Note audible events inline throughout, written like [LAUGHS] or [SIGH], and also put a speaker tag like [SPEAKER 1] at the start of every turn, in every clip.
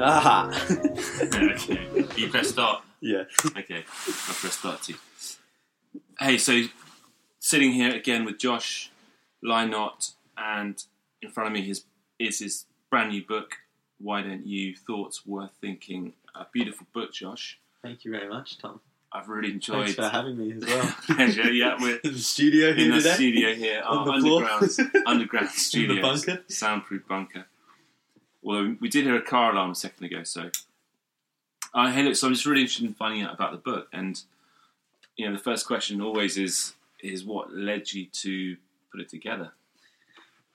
[SPEAKER 1] Aha!
[SPEAKER 2] okay. You press start.
[SPEAKER 1] yeah.
[SPEAKER 2] Okay. I press start too. Hey, so sitting here again with Josh Lynott, and in front of me his, is his brand new book, Why Don't You? Thoughts Worth Thinking. A beautiful book, Josh.
[SPEAKER 1] Thank you very much, Tom.
[SPEAKER 2] I've really enjoyed
[SPEAKER 1] Thanks for having me as well. [LAUGHS]
[SPEAKER 2] Pleasure, yeah, [LAUGHS] we're
[SPEAKER 1] in the studio here
[SPEAKER 2] in the
[SPEAKER 1] today.
[SPEAKER 2] studio here, [LAUGHS] our underground, underground studio,
[SPEAKER 1] bunker.
[SPEAKER 2] soundproof bunker. Well, we did hear a car alarm a second ago, so. Uh, hey, look, so I'm just really interested in finding out about the book, and you know, the first question always is is what led you to put it together.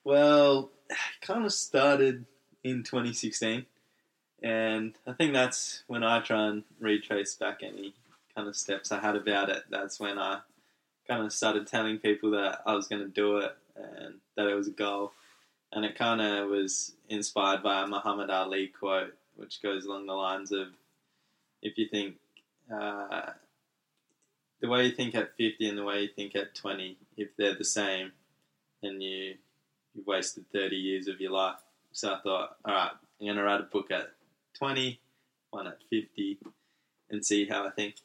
[SPEAKER 1] Well, it kind of started in 2016, and I think that's when I try and retrace back any kind of steps I had about it. That's when I kind of started telling people that I was going to do it and that it was a goal. And it kind of was inspired by a Muhammad Ali quote, which goes along the lines of if you think uh, the way you think at 50 and the way you think at 20, if they're the same, then you you've wasted 30 years of your life. So I thought, all right, I'm going to write a book at 20, one at 50, and see how I think.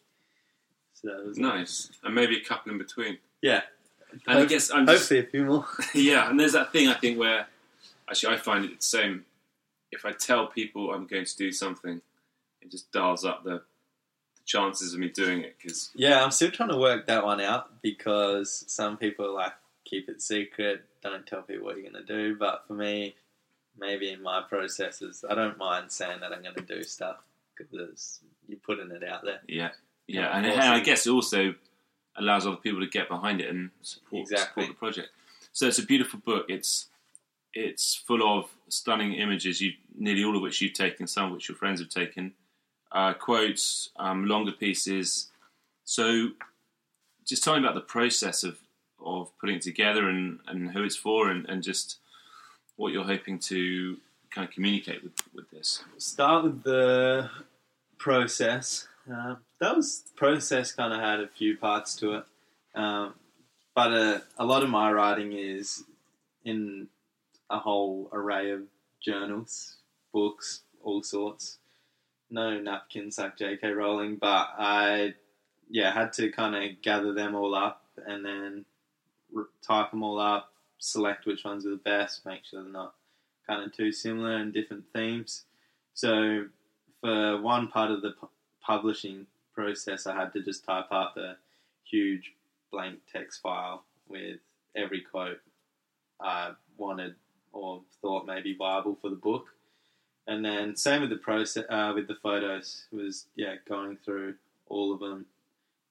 [SPEAKER 1] So that was
[SPEAKER 2] Nice, and maybe a couple in between.
[SPEAKER 1] Yeah.
[SPEAKER 2] And I guess I'm just,
[SPEAKER 1] Hopefully a few more. [LAUGHS]
[SPEAKER 2] yeah, and there's that thing I think where actually I find it the same. If I tell people I'm going to do something, it just dials up the, the chances of me doing it because
[SPEAKER 1] Yeah, I'm still trying to work that one out because some people like keep it secret, don't tell people what you're going to do. But for me, maybe in my processes, I don't mind saying that I'm going to do stuff because you're putting it out there.
[SPEAKER 2] yeah, yeah,
[SPEAKER 1] Yeah,
[SPEAKER 2] and,
[SPEAKER 1] of
[SPEAKER 2] and. I guess it also allows other people to get behind it and support,
[SPEAKER 1] Exactly.
[SPEAKER 2] support the project. So it's a beautiful book. It's it's full of stunning images. You nearly all of which you've taken, some of which your friends have taken, uh, quotes, um, longer pieces. So just tell me about the process of of putting it together and, and who it's for and, and just what you're hoping to kind of communicate with, with this.
[SPEAKER 1] start with the process. Uh, that was process kind of had a few parts to it, um, but uh, a lot of my writing is in a whole array of journals, books, all sorts. No napkins like J.K. Rowling, but I yeah had to kind of gather them all up and then type them all up, select which ones are the best, make sure they're not kind of too similar and different themes. So for one part of the pu- publishing process, I had to just type up a huge blank text file with every quote I wanted or thought may be viable for the book. And then same with the process uh, with the photos was yeah going through all of them,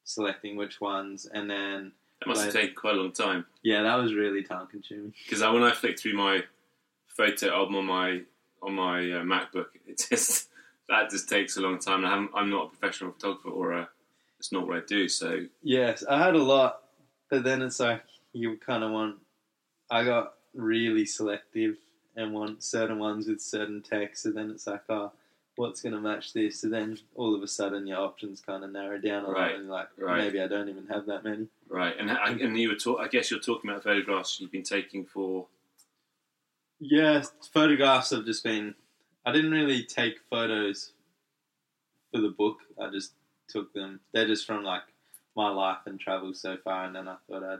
[SPEAKER 1] selecting which ones, and then
[SPEAKER 2] It must have taken quite a long time.
[SPEAKER 1] yeah that was really time consuming.
[SPEAKER 2] because when I flick through my photo album on my on my uh, MacBook, it just [LAUGHS] that just takes a long time. And I I'm not a professional photographer, or a, it's not what I do. So
[SPEAKER 1] Yes, I had a lot, but then it's like you kind of want. I got really selective and want certain ones with certain text, and then it's like, oh, what's going to match this? And then all of a sudden your options kind of narrow down a lot,
[SPEAKER 2] Right,
[SPEAKER 1] and you're like,
[SPEAKER 2] right.
[SPEAKER 1] maybe I don't even have that many.
[SPEAKER 2] right, and and you were talk, I guess you're talking about photographs you've been taking for
[SPEAKER 1] Yeah, photographs have just been. I didn't really take photos for the book. I just took them. They're just from like my life and travel so far, and then I thought I'd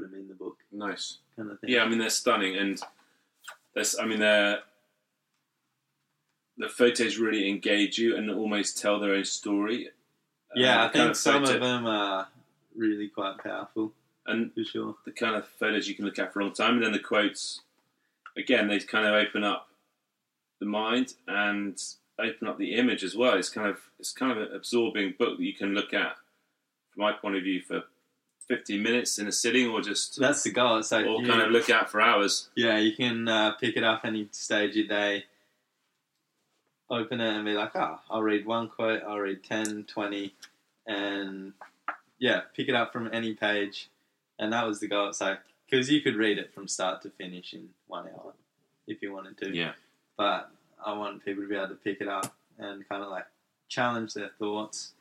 [SPEAKER 1] put them in the book,
[SPEAKER 2] nice.
[SPEAKER 1] kind of thing.
[SPEAKER 2] Yeah, I mean they're stunning, and there's I mean they're the photos really engage you and almost tell their own story.
[SPEAKER 1] Yeah,
[SPEAKER 2] Uh,
[SPEAKER 1] I think some
[SPEAKER 2] photo-
[SPEAKER 1] of them are really quite powerful
[SPEAKER 2] and
[SPEAKER 1] for sure.
[SPEAKER 2] the kind of photos you can look at for a long time, and then the quotes. Again, they kind of open up the mind and open up the image as well. It's kind of it's kind of an absorbing book that you can look at, from my point of view, for fifteen minutes in a sitting, or just
[SPEAKER 1] That's the goal. It's like
[SPEAKER 2] or
[SPEAKER 1] you-
[SPEAKER 2] kind of look at for hours.
[SPEAKER 1] yeah, you can uh, pick it up any stage of day, open it and be like, oh, I'll read one quote, I'll read 10, 20, and yeah, pick it up from any page. And that was the goal. It's like, because you could read it from start to finish in one hour if you wanted to.
[SPEAKER 2] Yeah,
[SPEAKER 1] But I want people to be able to pick it up and kind of like challenge their thoughts.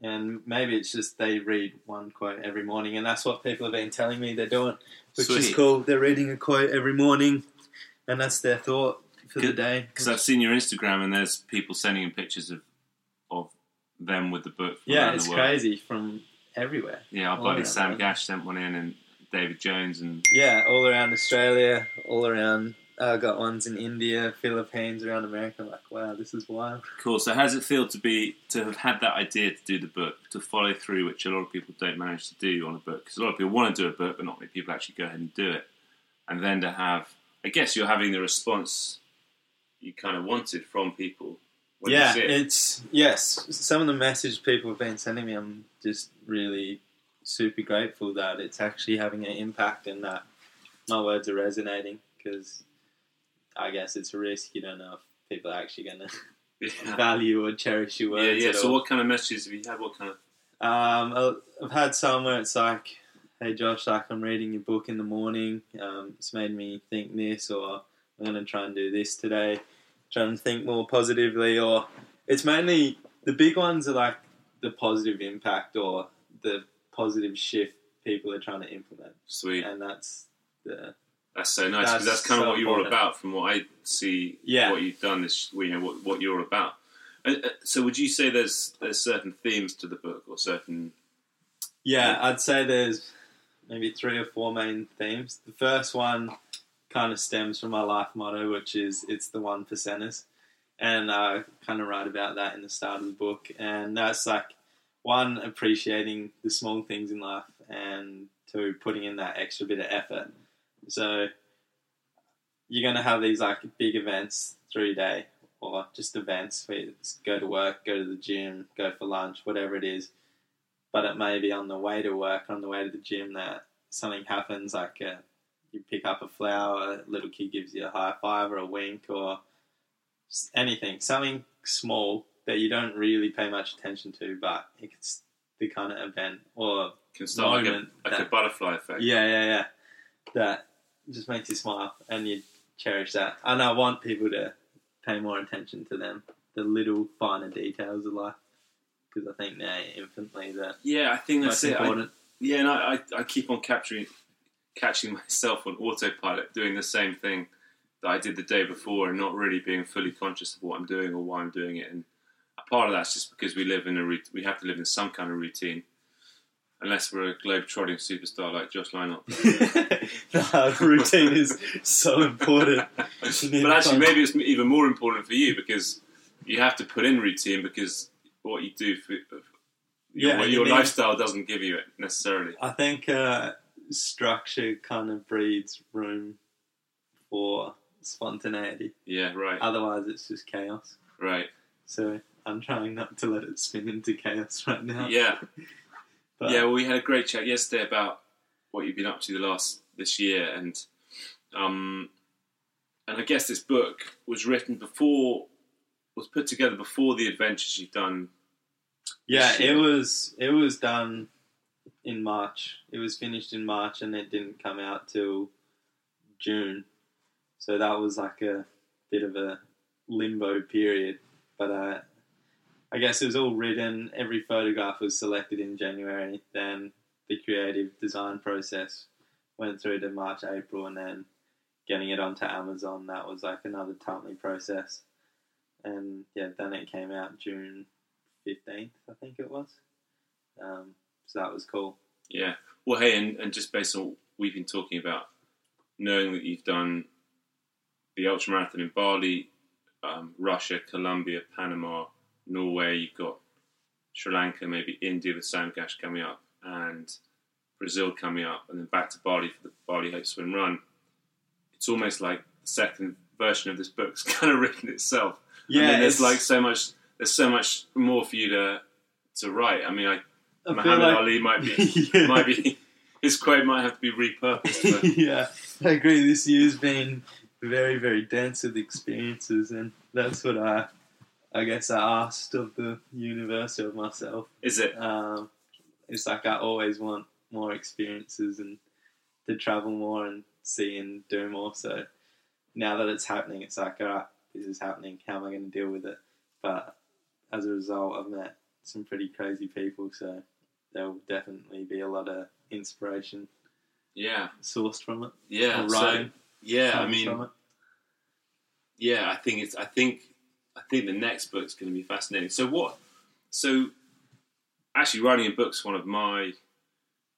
[SPEAKER 1] And maybe it's just they read one quote every morning, and that's what people have been telling me they're doing, which is cool. They're reading a quote every morning, and that's their thought for the day.
[SPEAKER 2] Because I've seen your Instagram and there's people sending in pictures of of them with the book.
[SPEAKER 1] Yeah, it's crazy from everywhere.
[SPEAKER 2] Yeah, our buddy Sam. Gash sent one in, and David Jones, and
[SPEAKER 1] Yeah, all around Australia, all around. I got ones in India, Philippines, around America. I'm like, wow, this is wild.
[SPEAKER 2] cool. So, how does it feel to be to have had that idea to do the book, to follow through, which a lot of people don't manage to do on a book? Because a lot of people want to do a book, but not many people actually go ahead and do it. And then to have, I guess you're having the response you kind of wanted from people.
[SPEAKER 1] Yeah,
[SPEAKER 2] it.
[SPEAKER 1] it's yes. Some of the messages people have been sending me, I'm just really super grateful that it's actually having an impact and that my words are resonating. Because I guess it's a risk. You don't know if people are actually going [LAUGHS] to
[SPEAKER 2] yeah. [LAUGHS]
[SPEAKER 1] value or cherish your
[SPEAKER 2] yeah,
[SPEAKER 1] words.
[SPEAKER 2] yeah.
[SPEAKER 1] at
[SPEAKER 2] So,
[SPEAKER 1] all.
[SPEAKER 2] what kind of messages have you had? What kind of
[SPEAKER 1] Um, I've had some where it's like, "Hey Josh, like I'm reading your book in the morning. Um, it's made me think this, or I'm going to try and do this today. Trying to think more positively, or it's mainly the big ones are like the positive impact or the positive shift people are trying to implement,
[SPEAKER 2] sweet?
[SPEAKER 1] and that's the
[SPEAKER 2] That's so nice because
[SPEAKER 1] That's
[SPEAKER 2] that's kind of
[SPEAKER 1] so
[SPEAKER 2] what you're all about. From what I see,
[SPEAKER 1] Yeah.
[SPEAKER 2] what you've done is you know what, what you're about. Uh, uh, so, would you say there's there's certain themes to the book or certain?
[SPEAKER 1] Yeah, I'd say there's maybe three or four main themes. The first one kind of stems from my life motto, which is "It's the one percenters," and I kind of write about that in the start of the book. And that's like one appreciating the small things in life, and two putting in that extra bit of effort. So you're gonna have these like big events through day, or just events where you go to work, go to the gym, go for lunch, whatever it is. But it may be on the way to work, on the way to the gym, that something happens, like uh, you pick up a flower, a little kid gives you a high five or a wink, or anything, something small that you don't really pay much attention to, but it's the kind of event or
[SPEAKER 2] Can start like a,
[SPEAKER 1] Moment
[SPEAKER 2] like a butterfly effect.
[SPEAKER 1] yeah, yeah, yeah, that just makes you smile and you cherish that. And I want people to pay more attention to them, the little finer details of life, because I think they're infinitely the
[SPEAKER 2] Yeah, I think that's it. I, yeah, and I, I, I keep on capturing, catching myself on autopilot doing the same thing that I did the day before, and not really being fully conscious of what I'm doing or why I'm doing it. And a part of that's just because we live in a we have to live in some kind of routine, unless we're a globe-trotting superstar like Josh Lynott.
[SPEAKER 1] the [LAUGHS] routine is so important. [LAUGHS]
[SPEAKER 2] But actually,
[SPEAKER 1] find-
[SPEAKER 2] maybe it's even more important for you because you have to put in routine because what you do for your,
[SPEAKER 1] Yeah, you
[SPEAKER 2] your
[SPEAKER 1] need-
[SPEAKER 2] lifestyle doesn't give you it necessarily.
[SPEAKER 1] I think uh, structure kind of breeds room for spontaneity.
[SPEAKER 2] Yeah, right,
[SPEAKER 1] Otherwise, it's just chaos.
[SPEAKER 2] right.
[SPEAKER 1] So I'm trying not to let it spin into chaos right now.
[SPEAKER 2] Yeah, [LAUGHS]
[SPEAKER 1] But,
[SPEAKER 2] yeah. Well, we had a great chat yesterday about what you've been up to the last this year, and um, and I guess this book was written before, was put together before the adventures you've done.
[SPEAKER 1] yeah. It was it was done in March. It was finished in March, and it didn't come out till June. So that was like a bit of a limbo period. But uh, I guess it was all written. Every photograph was selected in January. Then the creative design process went through to March, April, and then getting it onto Amazon. That was like another timely process. And yeah, then it came out June fifteenth, I think it was. Um, so that was cool.
[SPEAKER 2] Yeah. Well, hey, and, and just based on what we've been talking about, knowing that you've done the ultramarathon in Bali, um, Russia, Colombia, Panama, Norway, you've got Sri Lanka, maybe India with Sam Gash coming up, and Brazil coming up, and then back to Bali for the Bali Hope Swim Run. It's almost like the second version of this book's [LAUGHS] kind of written itself.
[SPEAKER 1] Yeah,
[SPEAKER 2] there's like so much. There's so much more for you to to write. I mean, I,
[SPEAKER 1] I
[SPEAKER 2] Muhammad
[SPEAKER 1] like-
[SPEAKER 2] Ali might be [LAUGHS]
[SPEAKER 1] Yeah.
[SPEAKER 2] might be his quote might have to be repurposed. But [LAUGHS]
[SPEAKER 1] yeah, I agree. This year's been very, very dense with experiences, and that's what I, I guess, I asked of the universe of myself.
[SPEAKER 2] is it?
[SPEAKER 1] Um, it's like I always want more experiences and to travel more and see and do more. So now that it's happening, it's like, all right, this is happening. How am I going to deal with it? But as a result, I've met some pretty crazy people, so there will definitely be a lot of inspiration
[SPEAKER 2] Yeah,
[SPEAKER 1] sourced from it.
[SPEAKER 2] yeah. So, yeah, I mean,
[SPEAKER 1] from it.
[SPEAKER 2] yeah, I think it's. I think. I think the next book's going to be fascinating. So what? So actually, writing a book's one of my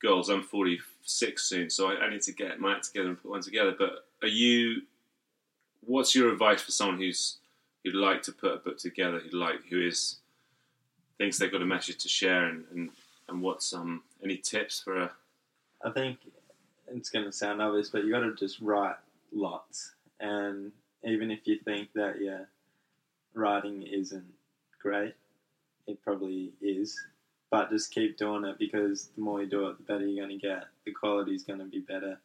[SPEAKER 2] goals. I'm 46 soon, so I, I need to get my act together and put one together. But are you? What's your advice for someone who's who'd like to put a book together? Who like who is thinks they've got a message to share, and and, and what's um any tips for a
[SPEAKER 1] I think it's going to sound obvious, but you got to just write lots. And even if you think that your writing isn't great, it probably is. But just keep doing it because the more you do it, the better you're going to get. The quality is going to be better.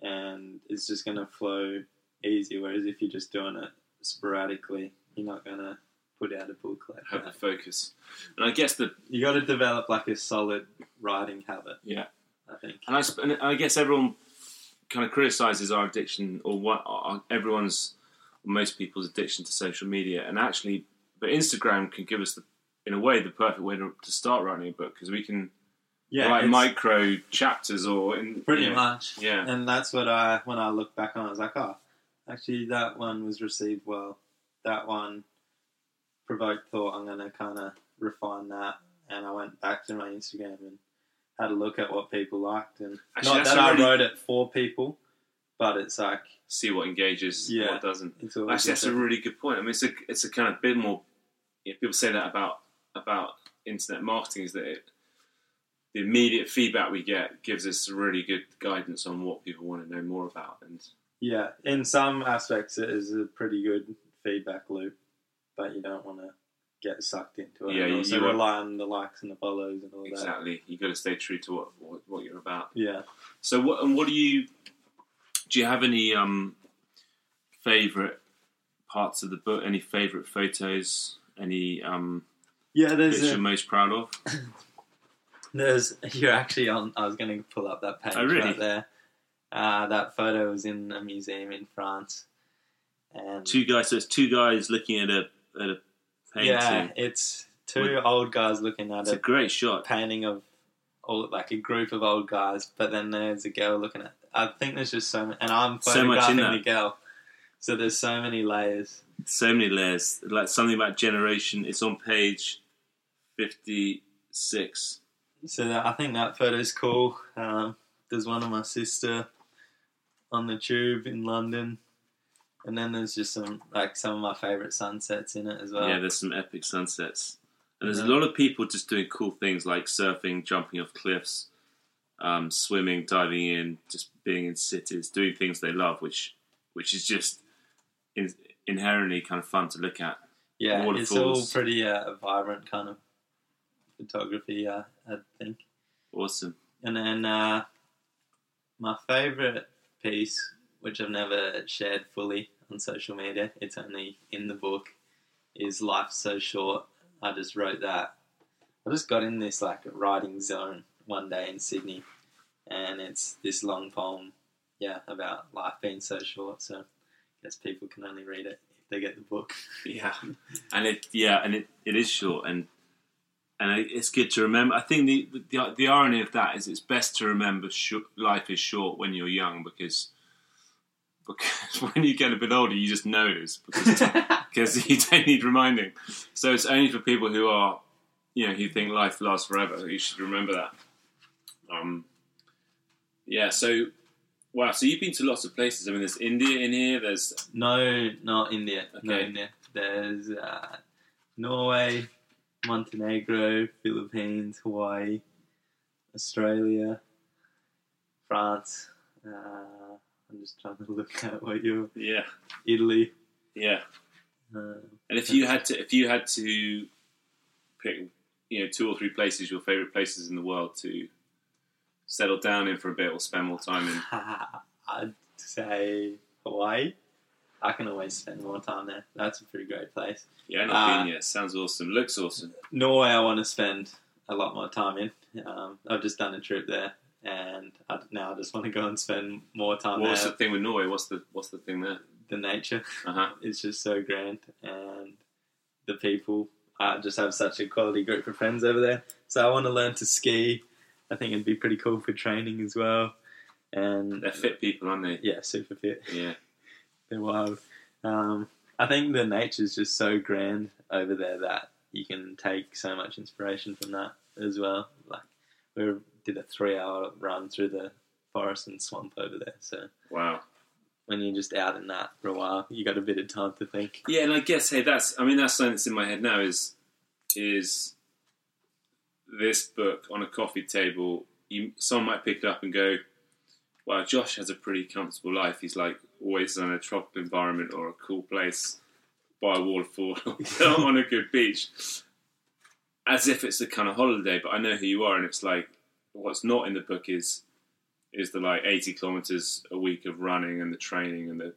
[SPEAKER 1] And it's just going to flow easy. Whereas if you're just doing it sporadically, you're not going to put out a book like
[SPEAKER 2] have the focus? And I guess the
[SPEAKER 1] You got to develop like a solid writing habit,
[SPEAKER 2] yeah.
[SPEAKER 1] I think.
[SPEAKER 2] And I, sp- and I guess everyone kind of criticizes our addiction, or what our, everyone's, most people's addiction to social media. And actually, but Instagram can give us, the, in a way, the perfect way to, to start writing a book because we can write micro chapters or in
[SPEAKER 1] Pretty
[SPEAKER 2] you know,
[SPEAKER 1] much.
[SPEAKER 2] Yeah.
[SPEAKER 1] And that's what I, when I look back on, it, I was like, oh, actually, that one was received well. That one provoked thought. I'm going to kind of refine that. And I went back to my Instagram and had a look at what people liked. And
[SPEAKER 2] Actually,
[SPEAKER 1] not that I
[SPEAKER 2] really-
[SPEAKER 1] wrote it for people, but it's like,
[SPEAKER 2] See what engages,
[SPEAKER 1] Yeah.
[SPEAKER 2] what doesn't. Actually, that's a really good point. I mean, it's a it's a kind of bit more. Yeah, people say that about about internet marketing is that it, the immediate feedback we get gives us really good guidance on what people want to know more about. And
[SPEAKER 1] Yeah, in some aspects, it is a pretty good feedback loop, but you don't want to get sucked into it.
[SPEAKER 2] Yeah,
[SPEAKER 1] and
[SPEAKER 2] you-
[SPEAKER 1] also
[SPEAKER 2] you
[SPEAKER 1] rely on the likes and the follows and all that.
[SPEAKER 2] exactly, you got to stay true to what, what what you're about.
[SPEAKER 1] Yeah.
[SPEAKER 2] So, what and what do you do? You have any um favorite parts of the book? Any favorite photos? Any um
[SPEAKER 1] Yeah, there's
[SPEAKER 2] bits
[SPEAKER 1] a,
[SPEAKER 2] you're most proud of? [LAUGHS]
[SPEAKER 1] There's you're actually on. I was going to pull up that page
[SPEAKER 2] Oh, really?
[SPEAKER 1] right there. Uh, that photo was in a museum in France, and
[SPEAKER 2] Two guys. So it's two guys looking at a at a painting.
[SPEAKER 1] yeah, it's two
[SPEAKER 2] With-
[SPEAKER 1] old guys looking at
[SPEAKER 2] It's a
[SPEAKER 1] a
[SPEAKER 2] great shot.
[SPEAKER 1] painting of all like a group of old guys, but then there's a girl looking at. I think there's just so many, and I'm
[SPEAKER 2] So much in
[SPEAKER 1] photographing
[SPEAKER 2] that.
[SPEAKER 1] the girl, so there's so many layers.
[SPEAKER 2] So many layers. Like something about generation. It's on page fifty six.
[SPEAKER 1] So that, I think that photo's cool. Um, there's one of my sister on the tube in London, and then there's just some like some of my favourite sunsets in it as well.
[SPEAKER 2] yeah, there's some epic sunsets. And there's
[SPEAKER 1] Yeah.
[SPEAKER 2] a lot of people just doing cool things like surfing, jumping off cliffs, um, swimming, diving in, just being in cities, doing things they love, which which is just in, inherently kind of fun to look at.
[SPEAKER 1] yeah, it's all pretty uh, vibrant kind of photography. Uh, I think.
[SPEAKER 2] Awesome.
[SPEAKER 1] And then uh, my favourite piece, which I've never shared fully on social media, it's only in the book, is Life's So Short. I just wrote that. I just got in this like writing zone one day in Sydney, and it's this long poem, yeah, about life being so short. So I guess people can only read it if they get the book.
[SPEAKER 2] Yeah, and it yeah, and it, it is short, and and it's good to remember. I think the the, the irony of that is it's best to remember short, life is short when you're young because because [LAUGHS] when you get a bit older, you just notice because [LAUGHS] because you don't need reminding. So it's only for people who are you know who think life lasts forever. You should remember that. Um, yeah. So. Wow, so you've been to lots of places. I mean, there's India in here. There's
[SPEAKER 1] No, not India. No
[SPEAKER 2] Okay.
[SPEAKER 1] India. There's uh, Norway, Montenegro, Philippines, Hawaii, Australia, France. Uh, I'm just trying to look [LAUGHS] at what you
[SPEAKER 2] yeah,
[SPEAKER 1] Italy.
[SPEAKER 2] yeah.
[SPEAKER 1] Uh,
[SPEAKER 2] And if you had to, if you had to pick, you know, two or three places, your favorite places in the world to settle down in for a bit or spend more time in, [LAUGHS]
[SPEAKER 1] I'd say Hawaii. I can always spend more time there. That's a pretty great place.
[SPEAKER 2] yeah, not
[SPEAKER 1] Uh,
[SPEAKER 2] been yet. Sounds awesome. Looks awesome.
[SPEAKER 1] Norway, I want to spend a lot more time in. Um, I've just done a trip there, and I, now I just want to go and spend more time there.
[SPEAKER 2] What's
[SPEAKER 1] there.
[SPEAKER 2] the thing with Norway? What's the what's the thing there?
[SPEAKER 1] The nature [LAUGHS]
[SPEAKER 2] Uh huh.
[SPEAKER 1] is just so grand, and the people. I just have such a quality group of friends over there. So I want to learn to ski. I think it'd be pretty cool for training as well. And
[SPEAKER 2] They're fit people, aren't they?
[SPEAKER 1] yeah, super fit.
[SPEAKER 2] Yeah. [LAUGHS]
[SPEAKER 1] They're wild. Um, I think the nature's just so grand over there that you can take so much inspiration from that as well. Like we did a three-hour run through the forest and swamp over there, so
[SPEAKER 2] Wow.
[SPEAKER 1] when you're just out in that for a while, you got a bit of time to think.
[SPEAKER 2] Yeah, and I guess hey, that's I mean that's something that's in my head now is is this book on a coffee table. You someone might pick it up and go, "Wow, Josh has a pretty comfortable life. He's like always in a tropical environment or a cool place by a waterfall [LAUGHS] on a good beach." As if it's a kind of holiday, but I know who you are, and it's like what's not in the book is is the like eighty kilometers a week of running and the training and the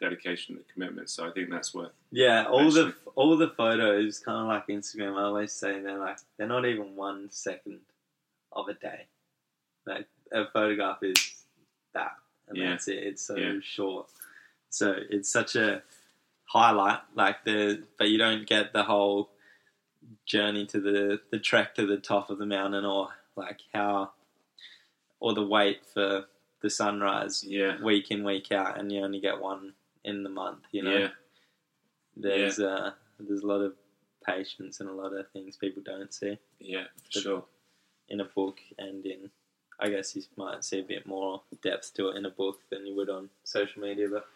[SPEAKER 2] dedication and commitment. So I think that's worth
[SPEAKER 1] Yeah, all the all the photos, kind of like Instagram. I always say they're like they're not even one second of a day. Like a photograph is that, and
[SPEAKER 2] Yeah.
[SPEAKER 1] that's it. It's so
[SPEAKER 2] Yeah.
[SPEAKER 1] short, so it's such a highlight. Like the, but you don't get the whole journey to the the trek to the top of the mountain, or like how, or the wait for the sunrise
[SPEAKER 2] yeah
[SPEAKER 1] week in week out, and you only get one in the month. You know?
[SPEAKER 2] Yeah.
[SPEAKER 1] There's uh, there's a lot of patience and a lot of things people don't see.
[SPEAKER 2] Yeah for sure.
[SPEAKER 1] in a book and in I guess you might see a bit more depth to it in a book than you would on social media but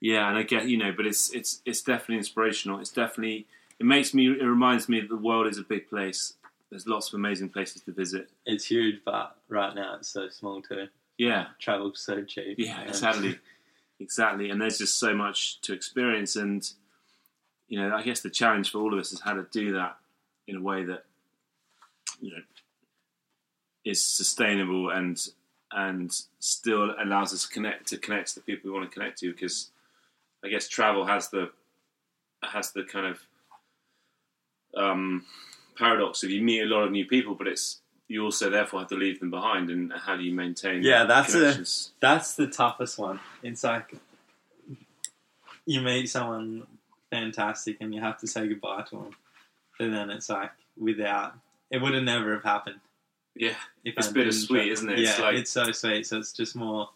[SPEAKER 2] yeah and I get you know but it's it's it's definitely inspirational. It's definitely it makes me it reminds me that the world is a big place. There's lots of amazing places to visit.
[SPEAKER 1] It's huge but right now it's so small too.
[SPEAKER 2] Yeah.
[SPEAKER 1] Travel's so cheap.
[SPEAKER 2] Yeah, exactly, exactly. And there's just so much to experience, and you know, I guess the challenge for all of us is how to do that in a way that you know is sustainable and and still allows us to connect to connect to the people we want to connect to. Because I guess travel has the has the kind of um, paradox of you meet a lot of new people, but it's you also therefore have to leave them behind. And how do you maintain?
[SPEAKER 1] Yeah, that's a- that's the toughest one it's like you meet someone fantastic and you have to say goodbye to them and then it's like without it would have never have happened
[SPEAKER 2] yeah.
[SPEAKER 1] if
[SPEAKER 2] It's bittersweet, isn't it?
[SPEAKER 1] Yeah,
[SPEAKER 2] It's like-
[SPEAKER 1] it's so sweet. So it's just more.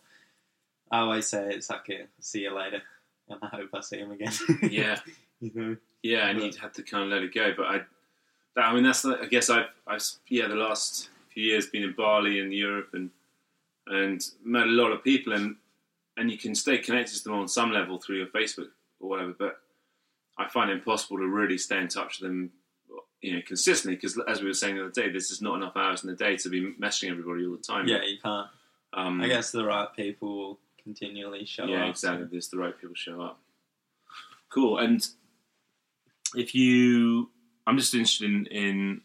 [SPEAKER 1] I always say it's like a see you later, and I hope I see him again.
[SPEAKER 2] Yeah, [LAUGHS]
[SPEAKER 1] you know.
[SPEAKER 2] yeah, and
[SPEAKER 1] But-
[SPEAKER 2] you'd have to kind of let it go. But I, that, I mean, that's I guess I've, I've, yeah, the last few years been in Bali and Europe and and met a lot of people, and and you can stay connected to them on some level through your Facebook or whatever. But I find it impossible to really stay in touch with them, you know, consistently because as we were saying the other day, there's just not enough hours in the day to be messaging everybody all the time.
[SPEAKER 1] Yeah, you can't.
[SPEAKER 2] um,
[SPEAKER 1] I guess the right people will continually show
[SPEAKER 2] yeah,
[SPEAKER 1] up.
[SPEAKER 2] Yeah, exactly. There's the right people show up. Cool. And if you, I'm just interested in, in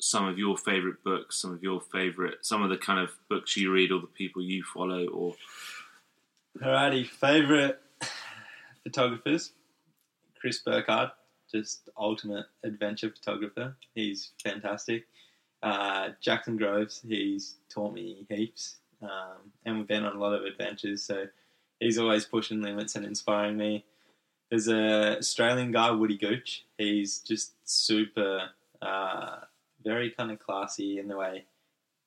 [SPEAKER 2] some of your favorite books, some of your favorite, some of the kind of books you read, or the people you follow, or
[SPEAKER 1] Alrighty, favorite [SIGHS] photographers. Chris Burkard, just ultimate adventure photographer. He's fantastic. Uh, Jackson Groves, he's taught me heaps, um, and we've been on a lot of adventures. So he's always pushing limits and inspiring me. There's a Australian guy, Woody Gooch. He's just super, uh, very kind of classy in the way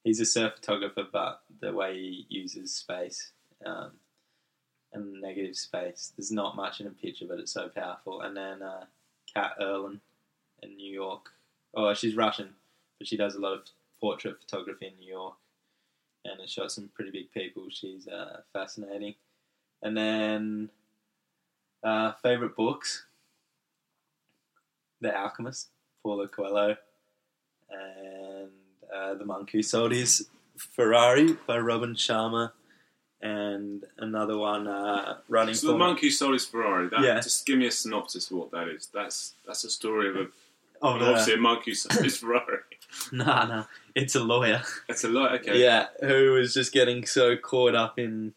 [SPEAKER 1] he's a surf photographer, but the way he uses space. Um, and negative space. There's not much in a picture, but it's so powerful. And then uh, Kat Irlin in New York. Oh, she's Russian, but she does a lot of portrait photography in New York, and has shot some pretty big people. She's uh, fascinating. And then uh, favorite books: The Alchemist, Paulo Coelho, and uh, The Monk Who Sold His Ferrari by Robin Sharma and another one, uh, Running
[SPEAKER 2] so the
[SPEAKER 1] for
[SPEAKER 2] monk who sold his Ferrari. That,
[SPEAKER 1] Yeah.
[SPEAKER 2] Just give me a synopsis of what that is. That's that's a story of a
[SPEAKER 1] Oh,
[SPEAKER 2] obviously a monk who sold his Ferrari. [LAUGHS] [LAUGHS]
[SPEAKER 1] nah, nah, it's a lawyer.
[SPEAKER 2] It's a lawyer, Okay.
[SPEAKER 1] Yeah, who was just getting so caught up in,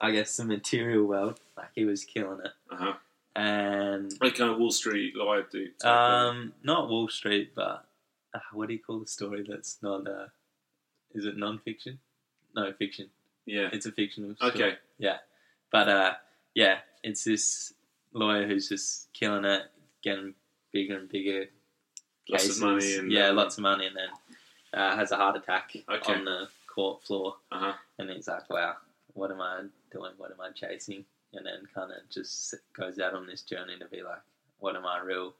[SPEAKER 1] I guess, the material world, like he was killing it,
[SPEAKER 2] Uh huh.
[SPEAKER 1] and
[SPEAKER 2] Like kind of Wall Street lawyer dude.
[SPEAKER 1] um, not Wall Street, but uh, what do you call the story that's not? Uh, is it non-fiction? No, fiction.
[SPEAKER 2] yeah.
[SPEAKER 1] It's a fictional. Story.
[SPEAKER 2] Okay.
[SPEAKER 1] Yeah, but uh, yeah, it's this lawyer who's just killing it, getting bigger and bigger
[SPEAKER 2] Lots
[SPEAKER 1] cases.
[SPEAKER 2] of money and
[SPEAKER 1] yeah, lots of money, and then uh, has a heart attack
[SPEAKER 2] Okay.
[SPEAKER 1] on the court floor,
[SPEAKER 2] Uh huh.
[SPEAKER 1] and he's like, "Wow, what am I doing? What am I chasing?" and then kind of just goes out on this journey to be like, what are my real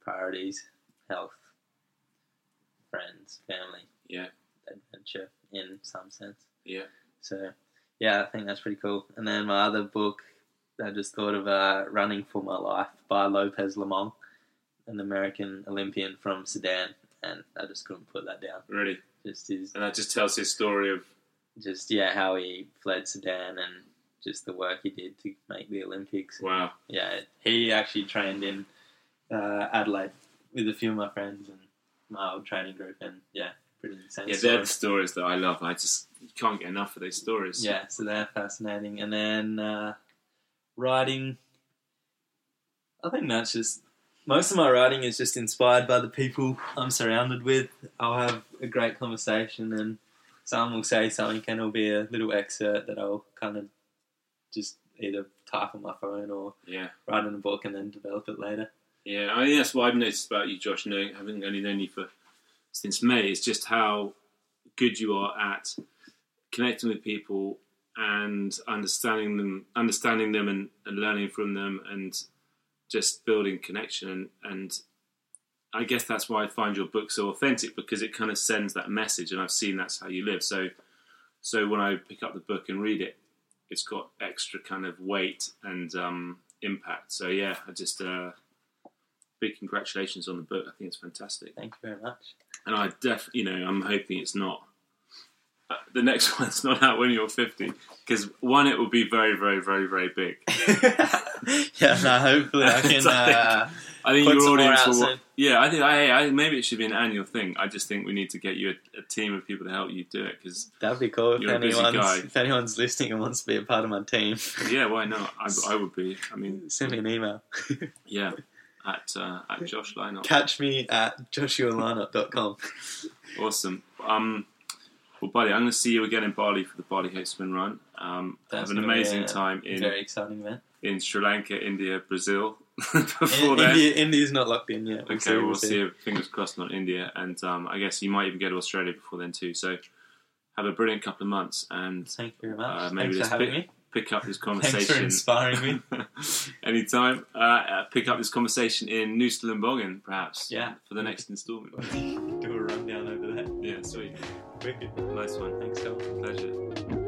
[SPEAKER 1] priorities? Health, friends, family,
[SPEAKER 2] Yeah.
[SPEAKER 1] adventure in some sense.
[SPEAKER 2] Yeah.
[SPEAKER 1] So, yeah, I think that's pretty cool. And then my other book, I just thought of uh, Running for My Life by Lopez Lomong, an American Olympian from Sudan. And I just couldn't put that down.
[SPEAKER 2] Really.
[SPEAKER 1] Just his,
[SPEAKER 2] And that just tells his story of
[SPEAKER 1] just yeah, how he fled Sudan and just the work he did to make the Olympics.
[SPEAKER 2] wow.
[SPEAKER 1] Yeah, he actually trained in uh, Adelaide with a few of my friends and my old training group, and yeah, pretty insane.
[SPEAKER 2] Yeah,
[SPEAKER 1] story.
[SPEAKER 2] they're the stories that I love. I just you can't get enough of those stories.
[SPEAKER 1] Yeah, so they're fascinating. And then uh, writing, I think that's just most of my writing is just inspired by the people I'm surrounded with. I'll have a great conversation, and someone will say something, and it'll be a little excerpt that I'll kind of just either type on my phone or
[SPEAKER 2] Yeah.
[SPEAKER 1] write in a book and then develop it later.
[SPEAKER 2] Yeah, I think that's what I've noticed about you, Josh. Knowing, having only known you for since May, is just how good you are at connecting with people and understanding them, understanding them, and, and learning from them, and just building connection. And, and I guess that's why I find your book so authentic because it kind of sends that message, and I've seen that's how you live. So, so when I pick up the book and read it, it's got extra kind of weight and um, impact. So yeah, I just. Uh, big congratulations on the book. I think it's fantastic,
[SPEAKER 1] Thank you very much.
[SPEAKER 2] and I def, you know, I'm hoping it's not. Uh, the next [LAUGHS] one's not out when you're 50, because one, it will be very, very, very, very big. [LAUGHS]
[SPEAKER 1] yeah, no, hopefully I [LAUGHS] can.
[SPEAKER 2] So I think-
[SPEAKER 1] Uh,
[SPEAKER 2] I think
[SPEAKER 1] Put
[SPEAKER 2] your audience will.
[SPEAKER 1] soon.
[SPEAKER 2] Yeah, I think I, I maybe it should be an annual thing. I just think we need to get you a, a team of people to help you do it. Because
[SPEAKER 1] that'd be cool if
[SPEAKER 2] You're a busy
[SPEAKER 1] anyone's [LAUGHS] if anyone's listening and wants to be a part of my team.
[SPEAKER 2] yeah, why not? I, I would be. I mean, [LAUGHS]
[SPEAKER 1] Send me an email. [LAUGHS]
[SPEAKER 2] yeah, at uh, at Josh Lynott.
[SPEAKER 1] Catch me at joshualynott.com.
[SPEAKER 2] Awesome. Um, well, buddy, I'm going to see you again in Bali for the Bali Hope Swim Run. Um,
[SPEAKER 1] That's
[SPEAKER 2] have an amazing time in
[SPEAKER 1] Very exciting event.
[SPEAKER 2] in Sri Lanka, India, Brazil. [LAUGHS] Before
[SPEAKER 1] In,
[SPEAKER 2] then,
[SPEAKER 1] India, India's not locked in yet. We'll
[SPEAKER 2] okay,
[SPEAKER 1] see,
[SPEAKER 2] we'll see. Fingers crossed, not India, and um, I guess you might even go to Australia before then too. So, have a brilliant couple of months, and
[SPEAKER 1] Thank you very much.
[SPEAKER 2] Uh, maybe
[SPEAKER 1] Thanks for having
[SPEAKER 2] pick-
[SPEAKER 1] me.
[SPEAKER 2] pick up this [LAUGHS]
[SPEAKER 1] Thanks for
[SPEAKER 2] conversation
[SPEAKER 1] inspiring me. [LAUGHS]
[SPEAKER 2] anytime. Uh, uh, pick up this conversation in New perhaps.
[SPEAKER 1] Yeah.
[SPEAKER 2] for the next instalment.
[SPEAKER 1] Do a rundown over there.
[SPEAKER 2] Yeah, sweet,
[SPEAKER 1] Wicked.
[SPEAKER 2] nice one.
[SPEAKER 1] Thanks, Tom.
[SPEAKER 2] Pleasure.